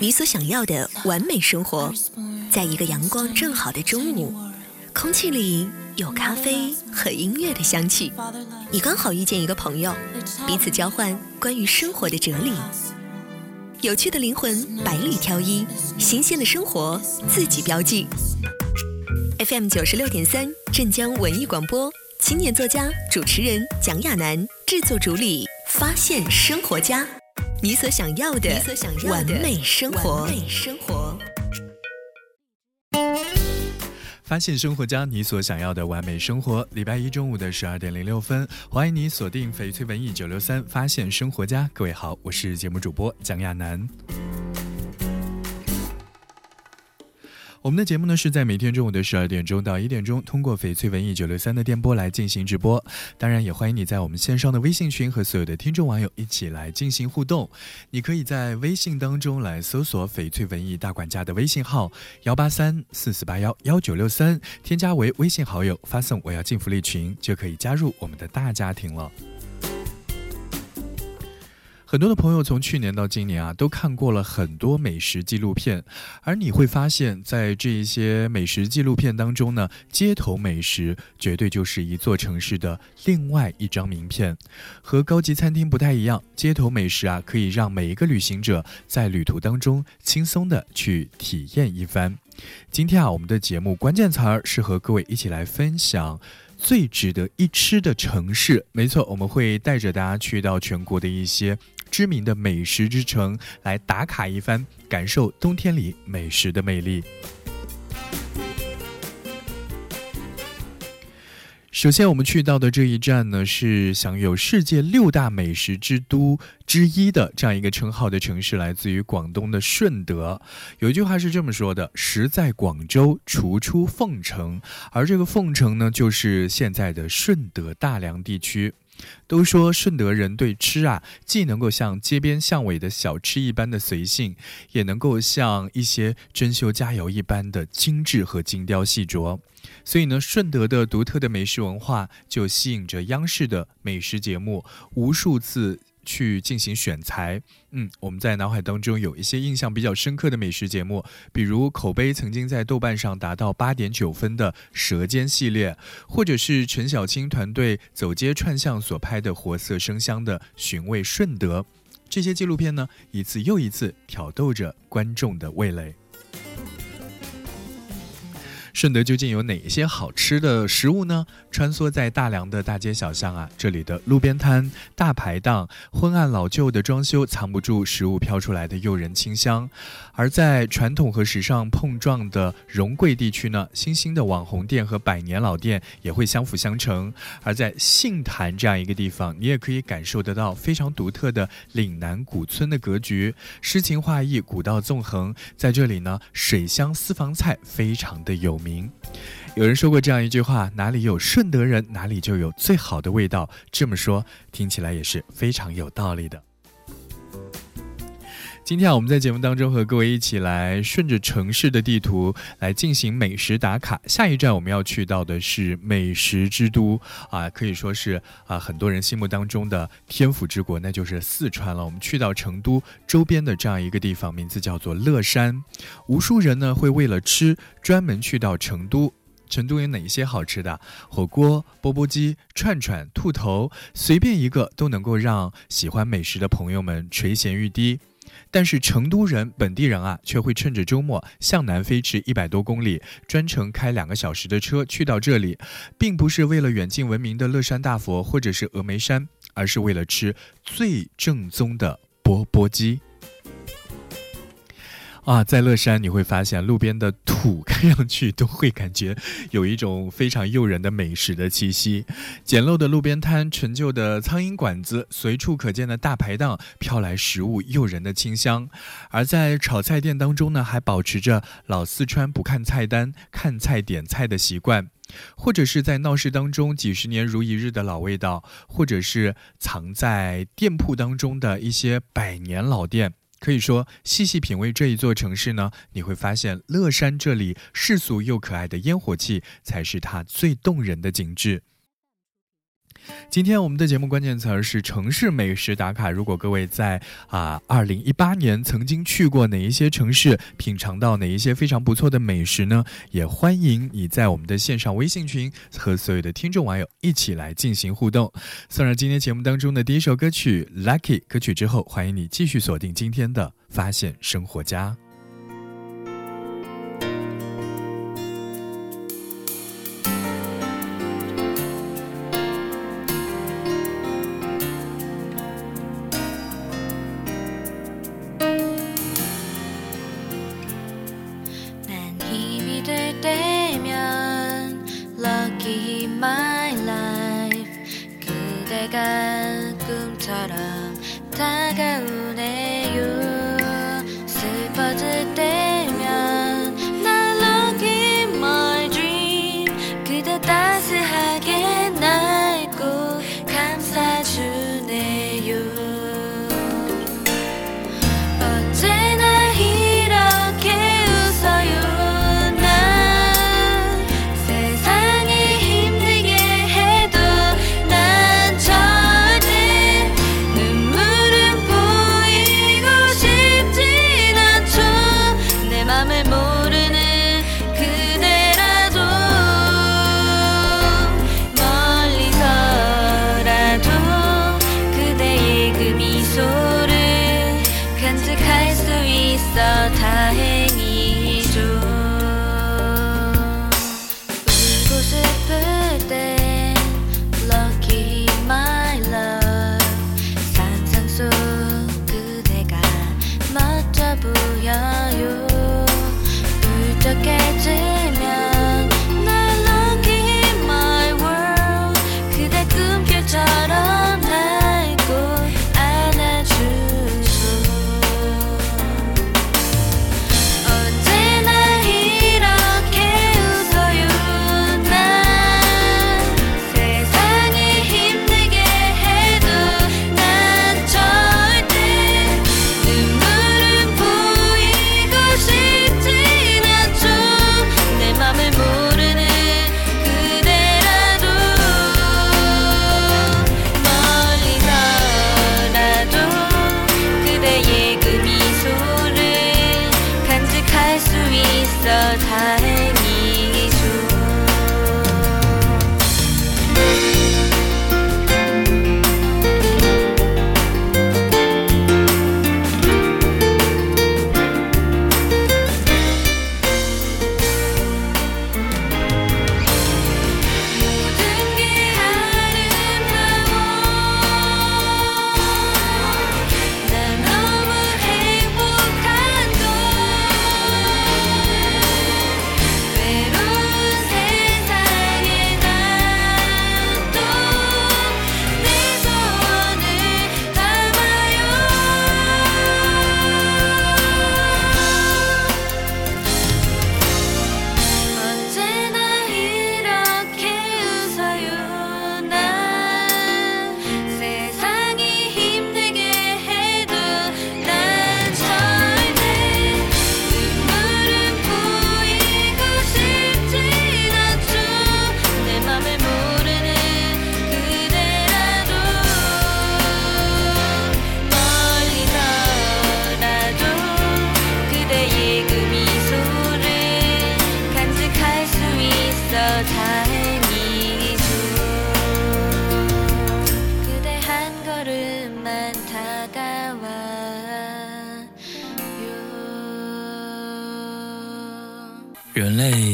你所想要的完美生活，在一个阳光正好的中午，空气里有咖啡和音乐的香气。你刚好遇见一个朋友，彼此交换关于生活的哲理。有趣的灵魂百里挑一，新鲜的生活自己标记。FM 九十六点三，镇江文艺广播，青年作家、主持人蒋亚楠，制作主理，发现生活家。你所想要的完美生活。发现生活家，你所想要的完美生活。礼拜一中午的十二点零六分，欢迎你锁定翡翠文艺九六三，发现生活家。各位好，我是节目主播蒋亚楠。我们的节目呢是在每天中午的十二点钟到一点钟，通过翡翠文艺九六三的电波来进行直播。当然，也欢迎你在我们线上的微信群和所有的听众网友一起来进行互动。你可以在微信当中来搜索翡翠文艺大管家的微信号幺八三四四八幺幺九六三，添加为微信好友，发送我要进福利群，就可以加入我们的大家庭了。很多的朋友从去年到今年啊，都看过了很多美食纪录片，而你会发现在这一些美食纪录片当中呢，街头美食绝对就是一座城市的另外一张名片。和高级餐厅不太一样，街头美食啊，可以让每一个旅行者在旅途当中轻松的去体验一番。今天啊，我们的节目关键词儿是和各位一起来分享。最值得一吃的城市，没错，我们会带着大家去到全国的一些知名的美食之城来打卡一番，感受冬天里美食的魅力。首先，我们去到的这一站呢，是享有世界六大美食之都之一的这样一个称号的城市，来自于广东的顺德。有一句话是这么说的：“食在广州，厨出凤城。”而这个凤城呢，就是现在的顺德大良地区。都说顺德人对吃啊，既能够像街边巷尾的小吃一般的随性，也能够像一些珍馐佳肴一般的精致和精雕细琢。所以呢，顺德的独特的美食文化就吸引着央视的美食节目无数次。去进行选材，嗯，我们在脑海当中有一些印象比较深刻的美食节目，比如口碑曾经在豆瓣上达到八点九分的《舌尖》系列，或者是陈小青团队走街串巷所拍的活色生香的《寻味顺德》，这些纪录片呢，一次又一次挑逗着观众的味蕾。顺德究竟有哪些好吃的食物呢？穿梭在大良的大街小巷啊，这里的路边摊、大排档、昏暗老旧的装修，藏不住食物飘出来的诱人清香。而在传统和时尚碰撞的荣贵地区呢，新兴的网红店和百年老店也会相辅相成。而在杏坛这样一个地方，你也可以感受得到非常独特的岭南古村的格局，诗情画意，古道纵横。在这里呢，水乡私房菜非常的有名。有人说过这样一句话：“哪里有顺德人，哪里就有最好的味道。”这么说听起来也是非常有道理的。今天啊，我们在节目当中和各位一起来顺着城市的地图来进行美食打卡。下一站我们要去到的是美食之都啊，可以说是啊很多人心目当中的天府之国，那就是四川了。我们去到成都周边的这样一个地方，名字叫做乐山。无数人呢会为了吃专门去到成都。成都有哪些好吃的？火锅、钵钵鸡、串串、兔头，随便一个都能够让喜欢美食的朋友们垂涎欲滴。但是成都人本地人啊，却会趁着周末向南飞驰一百多公里，专程开两个小时的车去到这里，并不是为了远近闻名的乐山大佛或者是峨眉山，而是为了吃最正宗的钵钵鸡。啊，在乐山你会发现路边的土 看上去都会感觉有一种非常诱人的美食的气息。简陋的路边摊、陈旧的苍蝇馆子、随处可见的大排档，飘来食物诱人的清香。而在炒菜店当中呢，还保持着老四川不看菜单、看菜点菜的习惯，或者是在闹市当中几十年如一日的老味道，或者是藏在店铺当中的一些百年老店。可以说，细细品味这一座城市呢，你会发现乐山这里世俗又可爱的烟火气，才是它最动人的景致。今天我们的节目关键词是城市美食打卡。如果各位在啊二零一八年曾经去过哪一些城市，品尝到哪一些非常不错的美食呢？也欢迎你在我们的线上微信群和所有的听众网友一起来进行互动。送上今天节目当中的第一首歌曲《Lucky》歌曲之后，欢迎你继续锁定今天的发现生活家。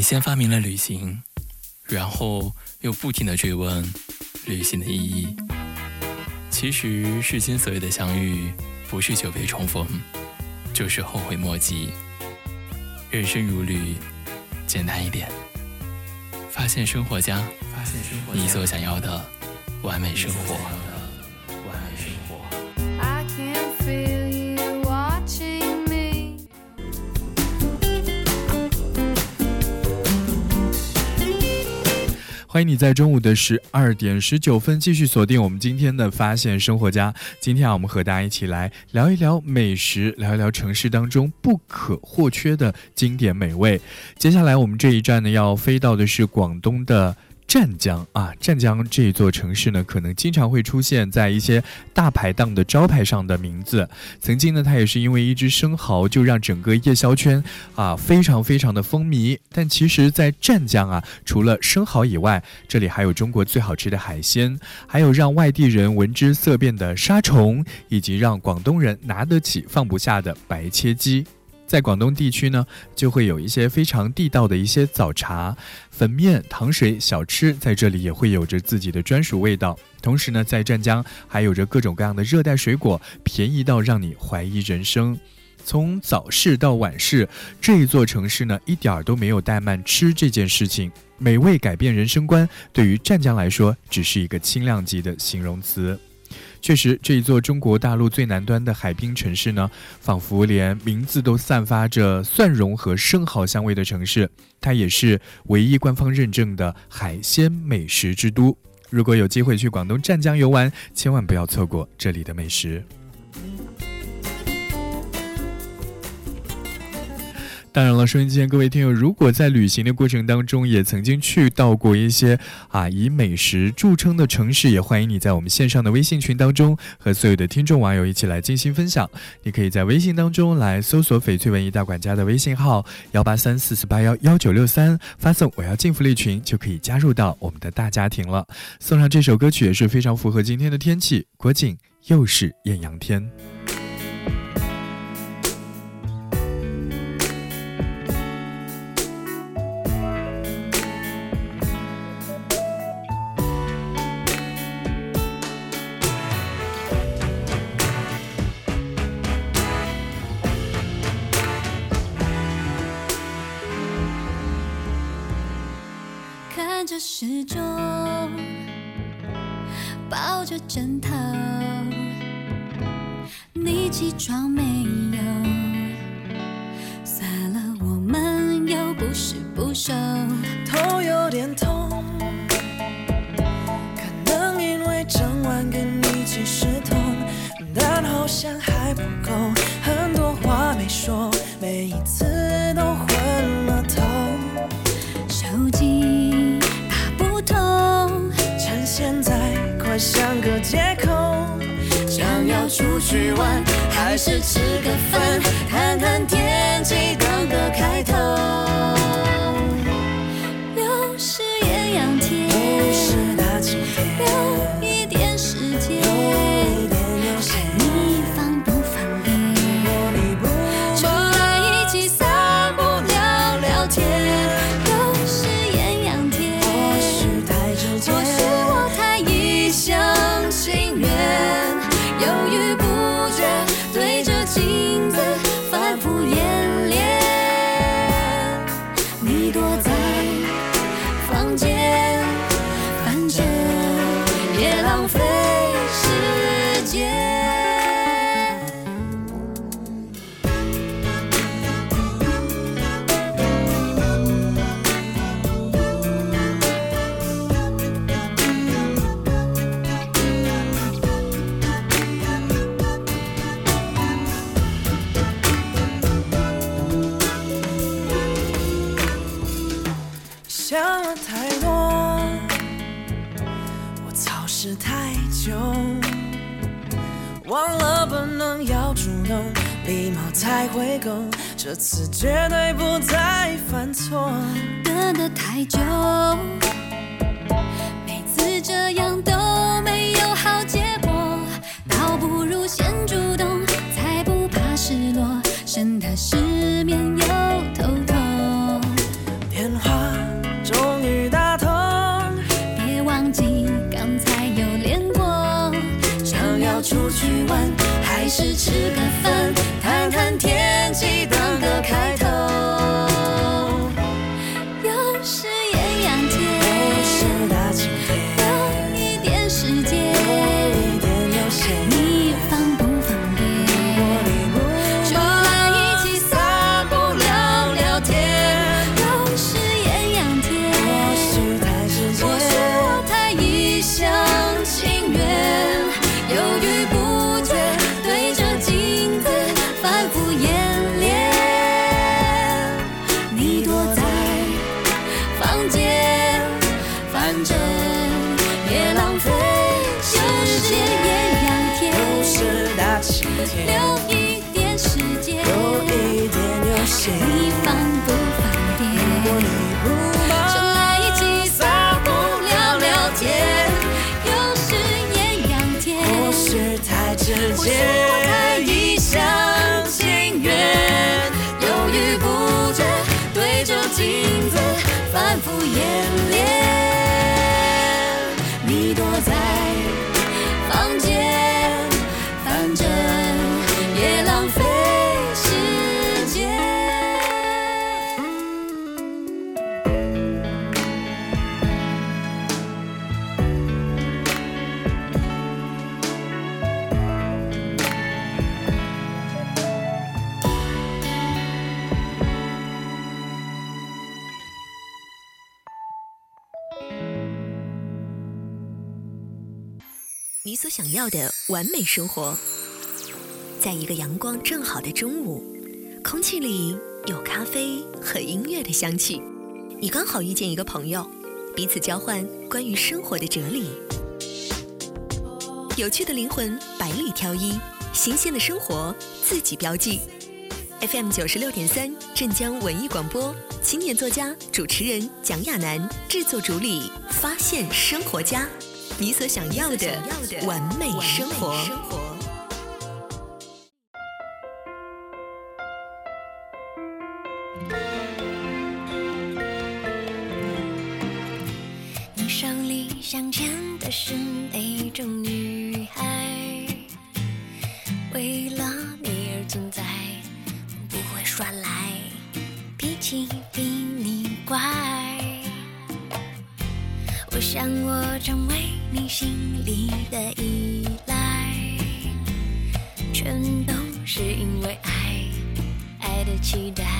先发明了旅行，然后又不停的追问旅行的意义。其实世间所有的相遇，不是久别重逢，就是后悔莫及。人生如旅，简单一点。发现生活家，你所想要的完美生活。欢迎你在中午的十二点十九分继续锁定我们今天的发现生活家。今天啊，我们和大家一起来聊一聊美食，聊一聊城市当中不可或缺的经典美味。接下来我们这一站呢，要飞到的是广东的。湛江啊，湛江这一座城市呢，可能经常会出现在一些大排档的招牌上的名字。曾经呢，它也是因为一只生蚝就让整个夜宵圈啊非常非常的风靡。但其实，在湛江啊，除了生蚝以外，这里还有中国最好吃的海鲜，还有让外地人闻之色变的沙虫，以及让广东人拿得起放不下的白切鸡。在广东地区呢，就会有一些非常地道的一些早茶、粉面、糖水、小吃，在这里也会有着自己的专属味道。同时呢，在湛江还有着各种各样的热带水果，便宜到让你怀疑人生。从早市到晚市，这一座城市呢，一点儿都没有怠慢吃这件事情。美味改变人生观，对于湛江来说，只是一个轻量级的形容词。确实，这一座中国大陆最南端的海滨城市呢，仿佛连名字都散发着蒜蓉和生蚝香味的城市。它也是唯一官方认证的海鲜美食之都。如果有机会去广东湛江游玩，千万不要错过这里的美食。当然了，收音机前各位听友，如果在旅行的过程当中也曾经去到过一些啊以美食著称的城市，也欢迎你在我们线上的微信群当中和所有的听众网友一起来进行分享。你可以在微信当中来搜索“翡翠文艺大管家”的微信号幺八三四四八幺幺九六三，发送“我要进福利群”就可以加入到我们的大家庭了。送上这首歌曲也是非常符合今天的天气，国景又是艳阳天。时钟，抱着枕头，你起床没有？算了，我们又不是不熟。晚，还是吃个饭，这次绝对不再犯错。等得太久，每次这样都没有好结果，倒不如先主动，才不怕失落。省得失眠又头痛。电话终于打通，别忘记刚才有练过。想要出去玩，还是吃个饭？看天气，当个开头。要的完美生活。在一个阳光正好的中午，空气里有咖啡和音乐的香气，你刚好遇见一个朋友，彼此交换关于生活的哲理。有趣的灵魂百里挑一，新鲜的生活自己标记。FM 九十六点三，镇江文艺广播，青年作家、主持人蒋亚楠，制作主理，发现生活家。你所想要的完美生活。你手里想牵的是哪种女孩为了你而存在不会耍赖脾气比你乖。我想我成为心里的依赖全都是因为爱爱的期待。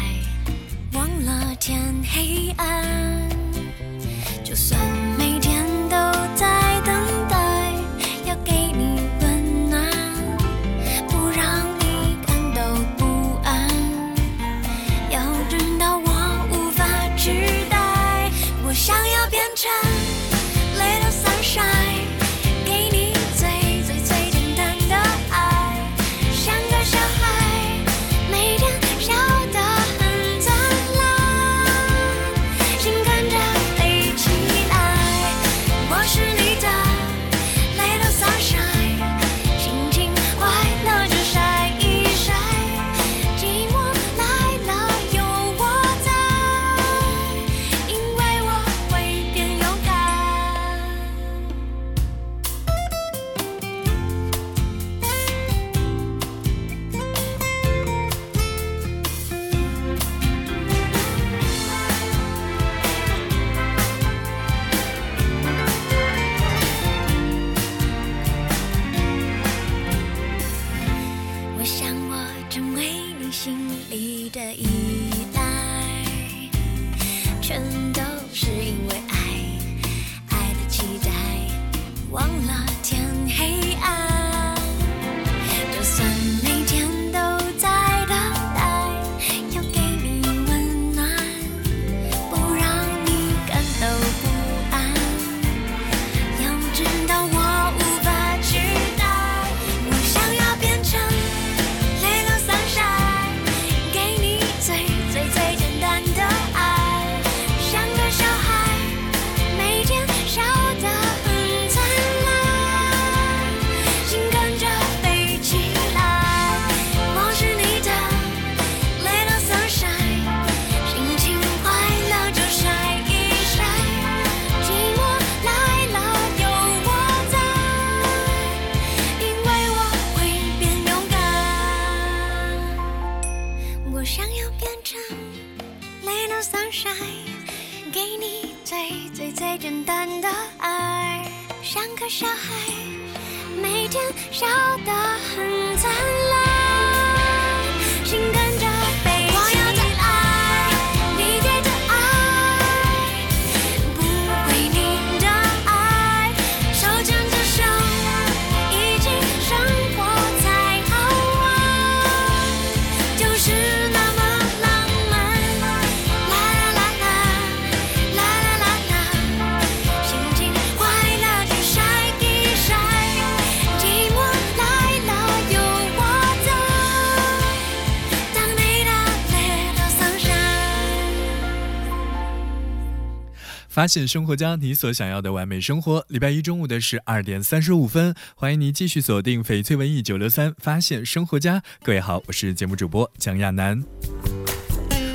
发现生活家，你所想要的完美生活。礼拜一中午的十二点三十五分，欢迎您继续锁定翡翠文艺九六三，发现生活家。各位好，我是节目主播蒋亚楠。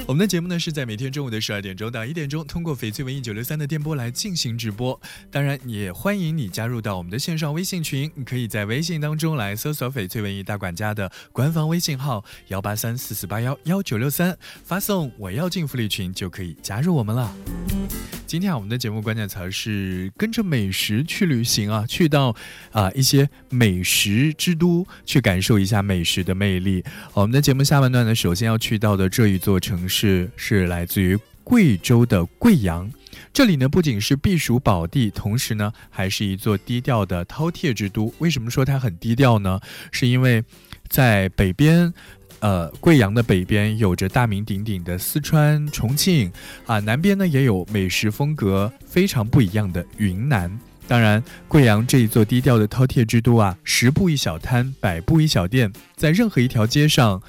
我们的节目呢是在每天中午的十二点钟到一点钟，通过翡翠文艺九六三的电波来进行直播。当然，也欢迎你加入到我们的线上微信群，你可以在微信当中来搜索“翡翠文艺大管家”的官方微信号幺八三四四八幺幺九六三，发送“我要进福利群”就可以加入我们了。今天啊，我们的节目关键词是跟着美食去旅行啊，去到啊一些美食之都，去感受一下美食的魅力。我们的节目下半段呢，首先要去到的这一座城市是来自于贵州的贵阳。这里呢，不仅是避暑宝地，同时呢，还是一座低调的饕餮之都。为什么说它很低调呢？是因为在北边。呃，贵阳的北边有着大名鼎鼎的四川、重庆，啊，南边呢也有美食风格非常不一样的云南。当然，贵阳这一座低调的饕餮之都啊，十步一小摊，百步一小店，在任何一条街上，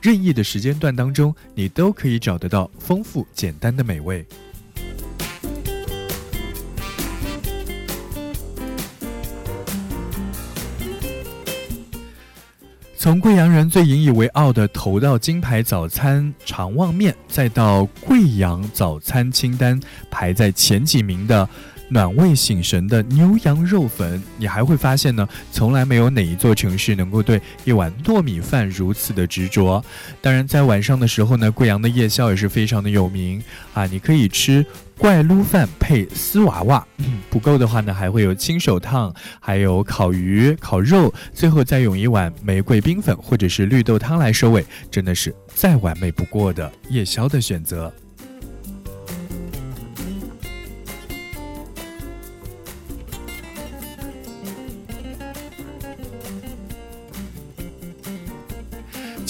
任意的时间段当中，你都可以找得到丰富简单的美味。从贵阳人最引以为傲的头道金牌早餐长旺面，再到贵阳早餐清单排在前几名的暖胃醒神的牛羊肉粉，你还会发现呢，从来没有哪一座城市能够对一碗糯米饭如此的执着。当然，在晚上的时候呢，贵阳的夜宵也是非常的有名啊，你可以吃。怪撸饭配丝娃娃，不够的话呢，还会有亲手烫，还有烤鱼、烤肉，最后再用一碗玫瑰冰粉或者是绿豆汤来收尾，真的是再完美不过的夜宵的选择。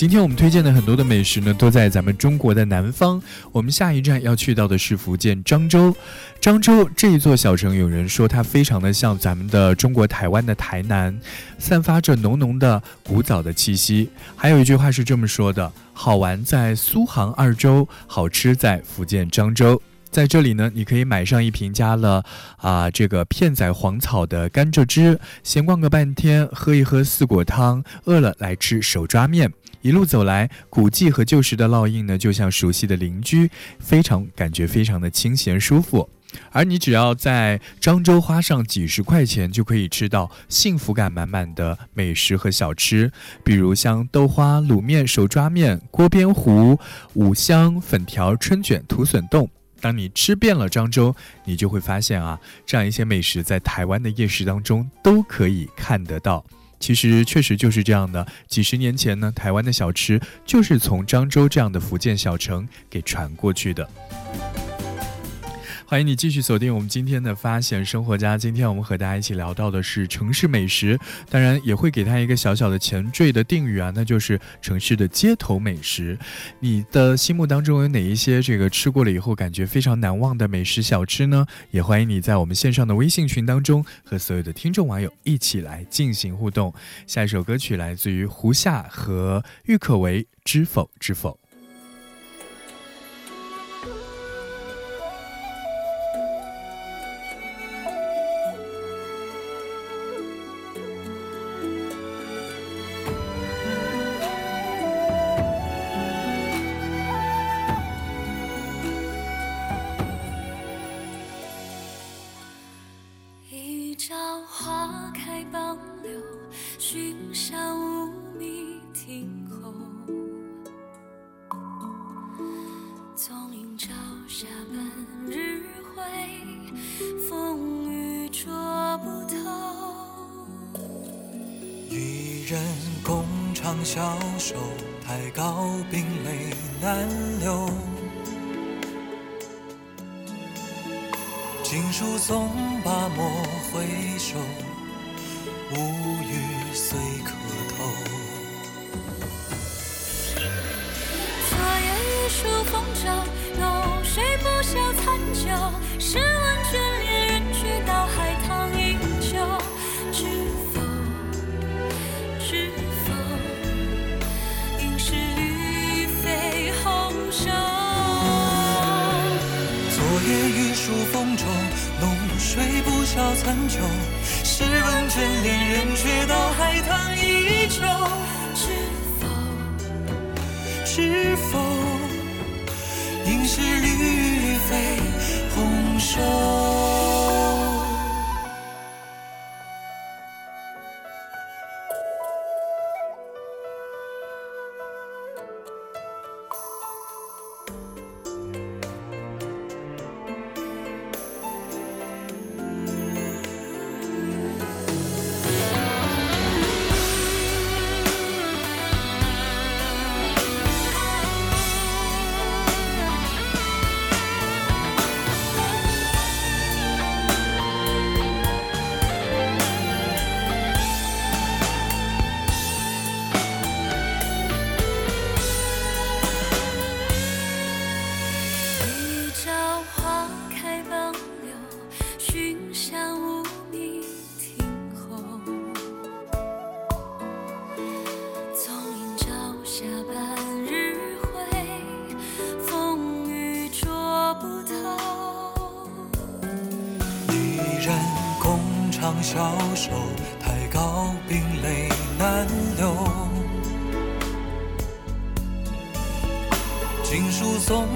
今天我们推荐的很多的美食呢，都在咱们中国的南方。我们下一站要去到的是福建漳州。漳州这一座小城，有人说它非常的像咱们的中国台湾的台南，散发着浓浓的古早的气息。还有一句话是这么说的：好玩在苏杭二州，好吃在福建漳州。在这里呢，你可以买上一瓶加了啊这个片仔癀草的甘蔗汁，闲逛个半天，喝一喝四果汤，饿了来吃手抓面。一路走来，古迹和旧时的烙印呢，就像熟悉的邻居，非常感觉非常的清闲舒服。而你只要在漳州花上几十块钱，就可以吃到幸福感满满的美食和小吃，比如像豆花、卤面、手抓面、锅边糊、五香粉条、春卷、土笋冻。当你吃遍了漳州，你就会发现啊，这样一些美食在台湾的夜市当中都可以看得到。其实确实就是这样的。几十年前呢，台湾的小吃就是从漳州这样的福建小城给传过去的。欢迎你继续锁定我们今天的发现生活家。今天我们和大家一起聊到的是城市美食，当然也会给他一个小小的前缀的定语啊，那就是城市的街头美食。你的心目当中有哪一些这个吃过了以后感觉非常难忘的美食小吃呢？也欢迎你在我们线上的微信群当中和所有的听众网友一起来进行互动。下一首歌曲来自于胡夏和郁可唯，《知否知否》。睡不消残酒，试问卷恋人，却道海棠依旧。知否？知否？应是绿肥红瘦。高手，太高冰泪难流。锦书送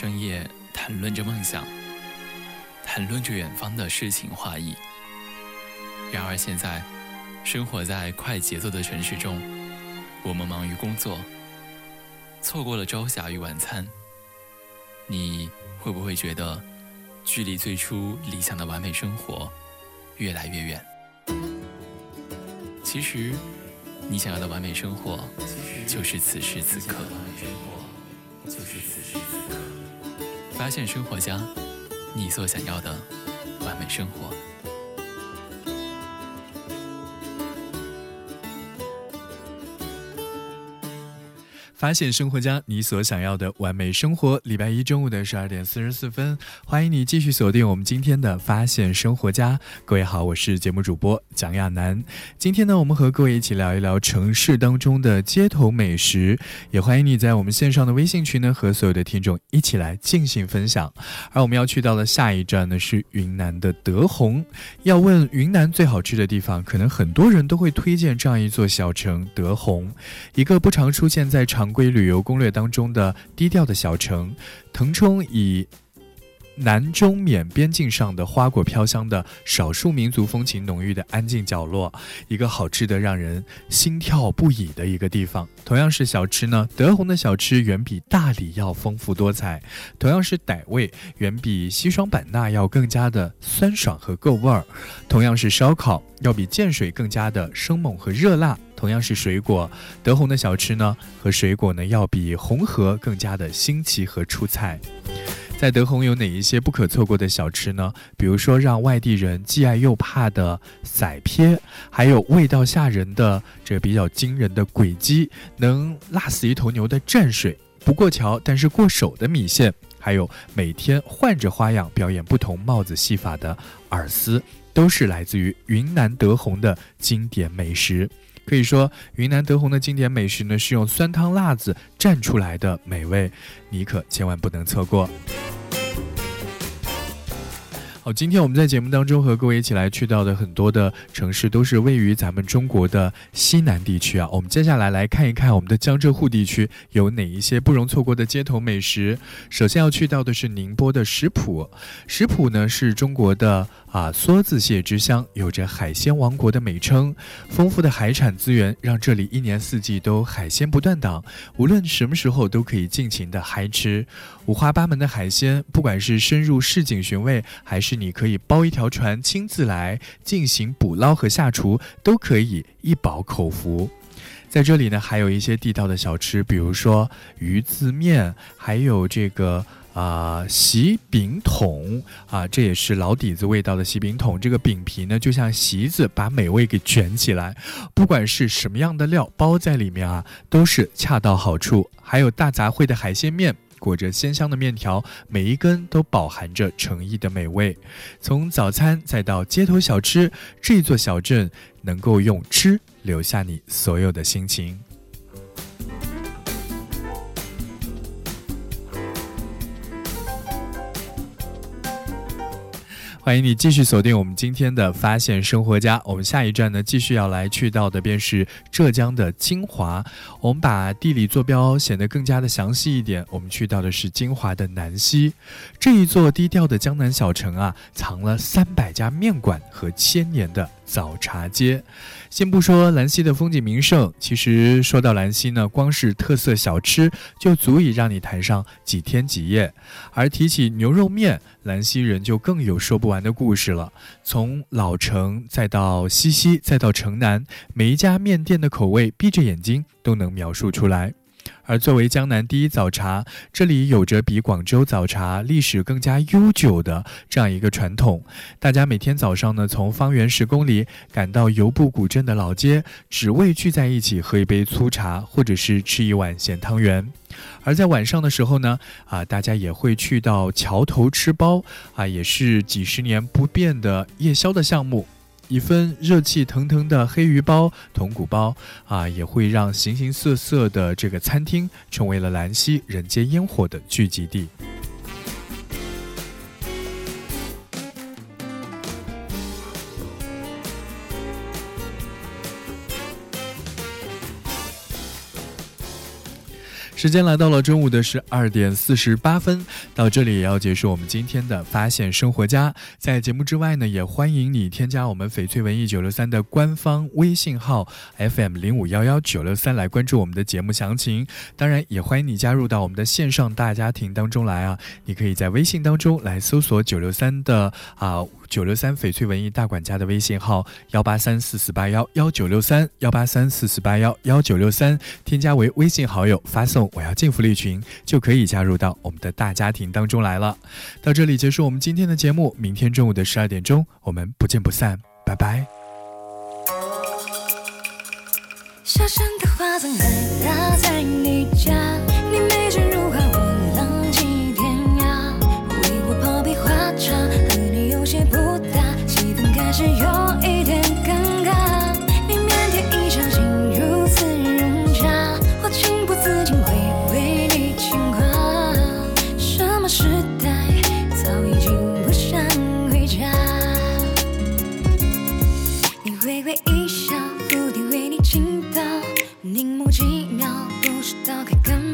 深夜谈论着梦想，谈论着远方的诗情画意。然而现在，生活在快节奏的城市中，我们忙于工作，错过了朝霞与晚餐。你会不会觉得，距离最初理想的完美生活越来越远？其实，你想要的完美生活，就是此时此刻。就是此时此刻。发现生活家，你所想要的完美生活。发现生活家，你所想要的完美生活。礼拜一中午的十二点四十四分，欢迎你继续锁定我们今天的发现生活家。各位好，我是节目主播蒋亚楠。今天呢，我们和各位一起聊一聊城市当中的街头美食，也欢迎你在我们线上的微信群呢和所有的听众一起来进行分享。而我们要去到的下一站呢是云南的德宏。要问云南最好吃的地方，可能很多人都会推荐这样一座小城——德宏，一个不常出现在长常规旅游攻略当中的低调的小城。腾冲以南中缅边境上的花果飘香的少数民族风情浓郁的安静角落，一个好吃的让人心跳不已的一个地方。同样是小吃呢，德宏的小吃远比大理要丰富多彩。同样是傣味，远比西双版纳要更加的酸爽和够味儿。同样是烧烤，要比建水更加的生猛和热辣。同样是水果，德宏的小吃呢和水果呢要比红河更加的新奇和出彩。在德宏有哪一些不可错过的小吃呢？比如说让外地人既爱又怕的散撇，还有味道吓人的这比较惊人的鬼鸡，能辣死一头牛的蘸水，不过桥但是过手的米线，还有每天换着花样表演不同帽子戏法的饵丝，都是来自于云南德宏的经典美食。可以说，云南德宏的经典美食呢，是用酸汤辣子蘸出来的美味，你可千万不能错过。好，今天我们在节目当中和各位一起来去到的很多的城市，都是位于咱们中国的西南地区啊。我们接下来来看一看我们的江浙沪地区有哪一些不容错过的街头美食。首先要去到的是宁波的石浦，石浦呢是中国的。啊，梭子蟹之乡有着“海鲜王国”的美称，丰富的海产资源让这里一年四季都海鲜不断档，无论什么时候都可以尽情的嗨吃。五花八门的海鲜，不管是深入市井寻味，还是你可以包一条船亲自来进行捕捞和下厨，都可以一饱口福。在这里呢，还有一些地道的小吃，比如说鱼字面，还有这个。啊，席饼筒啊，这也是老底子味道的席饼筒。这个饼皮呢，就像席子，把美味给卷起来。不管是什么样的料包在里面啊，都是恰到好处。还有大杂烩的海鲜面，裹着鲜香的面条，每一根都饱含着诚意的美味。从早餐再到街头小吃，这座小镇能够用吃留下你所有的心情。欢迎你继续锁定我们今天的发现生活家。我们下一站呢，继续要来去到的便是浙江的金华。我们把地理坐标显得更加的详细一点。我们去到的是金华的南溪，这一座低调的江南小城啊，藏了三百家面馆和千年的。早茶街，先不说兰溪的风景名胜，其实说到兰溪呢，光是特色小吃就足以让你谈上几天几夜。而提起牛肉面，兰溪人就更有说不完的故事了。从老城，再到西溪，再到城南，每一家面店的口味，闭着眼睛都能描述出来。而作为江南第一早茶，这里有着比广州早茶历史更加悠久的这样一个传统。大家每天早上呢，从方圆十公里赶到油布古镇的老街，只为聚在一起喝一杯粗茶，或者是吃一碗咸汤圆。而在晚上的时候呢，啊，大家也会去到桥头吃包，啊，也是几十年不变的夜宵的项目。一份热气腾腾的黑鱼包、铜鼓包啊，也会让形形色色的这个餐厅成为了兰溪人间烟火的聚集地。时间来到了中午的十二点四十八分，到这里也要结束我们今天的发现生活家。在节目之外呢，也欢迎你添加我们翡翠文艺九六三的官方微信号 FM 零五幺幺九六三来关注我们的节目详情。当然，也欢迎你加入到我们的线上大家庭当中来啊！你可以在微信当中来搜索九六三的啊。九六三翡翠文艺大管家的微信号幺八三四四八幺幺九六三幺八三四四八幺幺九六三，添加为微信好友，发送“我要进福利群”就可以加入到我们的大家庭当中来了。到这里结束我们今天的节目，明天中午的十二点钟我们不见不散，拜拜。小小的花葬还在你家，你美人如还。是有一点尴尬，你腼腆一场心如此融洽，我情不自禁会为你牵挂。什么时代，早已经不想回家。你微微一笑，蝴蝶为你倾倒，凝眸几秒，不知道该干嘛。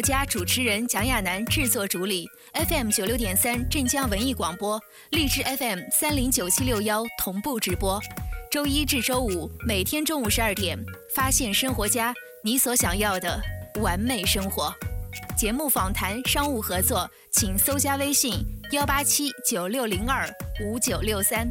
家、主持人蒋亚楠制作主理，FM 九六点三镇江文艺广播，荔枝 FM 三零九七六幺同步直播。周一至周五每天中午十二点，发现生活家，你所想要的完美生活。节目访谈、商务合作，请搜加微信幺八七九六零二五九六三。